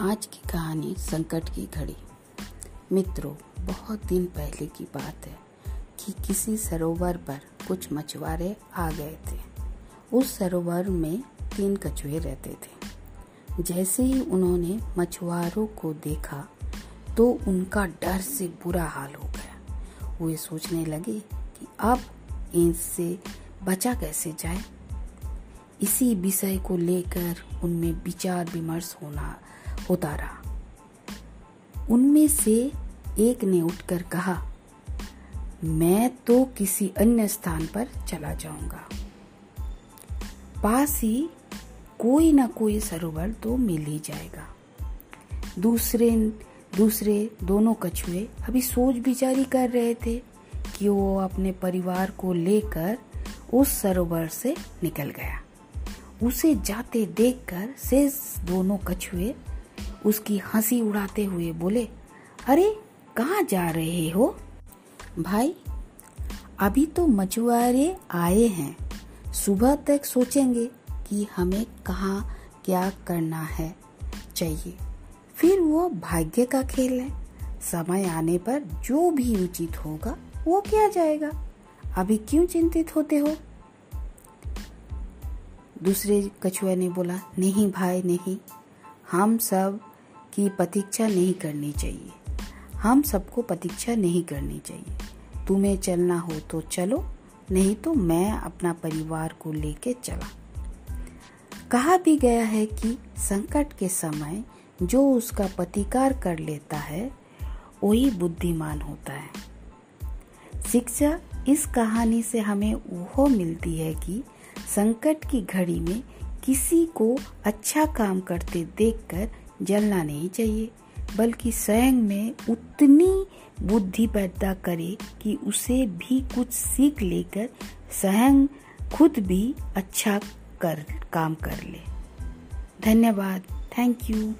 आज की कहानी संकट की घड़ी। मित्रों, बहुत दिन पहले की बात है कि किसी सरोवर पर कुछ मछुआरे आ गए थे। उस सरोवर में तीन कछुए रहते थे। जैसे ही उन्होंने मछुआरों को देखा तो उनका डर से बुरा हाल हो गया। वे सोचने लगे कि अब इनसे बचा कैसे जाए? इसी विषय को लेकर उनमें विचार विमर्श होना, होता रहा। उनमें से एक ने उठकर कहा, मैं तो किसी अन्य स्थान पर चला जाऊँगा। पास ही कोई ना कोई सरोवर तो मिल ही जाएगा। दूसरे दूसरे दोनों कछुए अभी सोच विचारी कर रहे थे कि वो अपने परिवार को लेकर उस सरोवर से निकल गया। उसे जाते देखकर शेष दोनों कछुए उसकी हँसी उड़ाते हुए बोले, अरे, कहाँ जा रहे हो? भाई, अभी तो मछुआरे आए हैं। सुबह तक सोचेंगे कि हमें कहाँ क्या करना है। चाहिए फिर वो भाग्य का खेल है। समय आने पर जो भी उचित होगा, वो क्या जाएगा। अभी क्यों चिंतित होते हो? दूसरे कछुआ ने बोला, नहीं भाई, नहीं। हम सब की प्रतीक्षा नहीं करनी चाहिए। हम सबको प्रतीक्षा नहीं करनी चाहिए। तुम्हें चलना हो तो चलो, नहीं तो मैं अपना परिवार को लेके चला। कहा भी गया है कि संकट के समय जो उसका प्रतिकार कर लेता है, वही बुद्धिमान होता है। शिक्षा इस कहानी से हमें वो मिलती है कि संकट की घड़ी में किसी को अच्छा काम करते देखकर जलना नहीं चाहिए, बल्कि स्वयं में उतनी बुद्धि पैदा करे कि उसे भी कुछ सीख लेकर स्वयं खुद भी अच्छा कर, काम कर ले। धन्यवाद। Thank you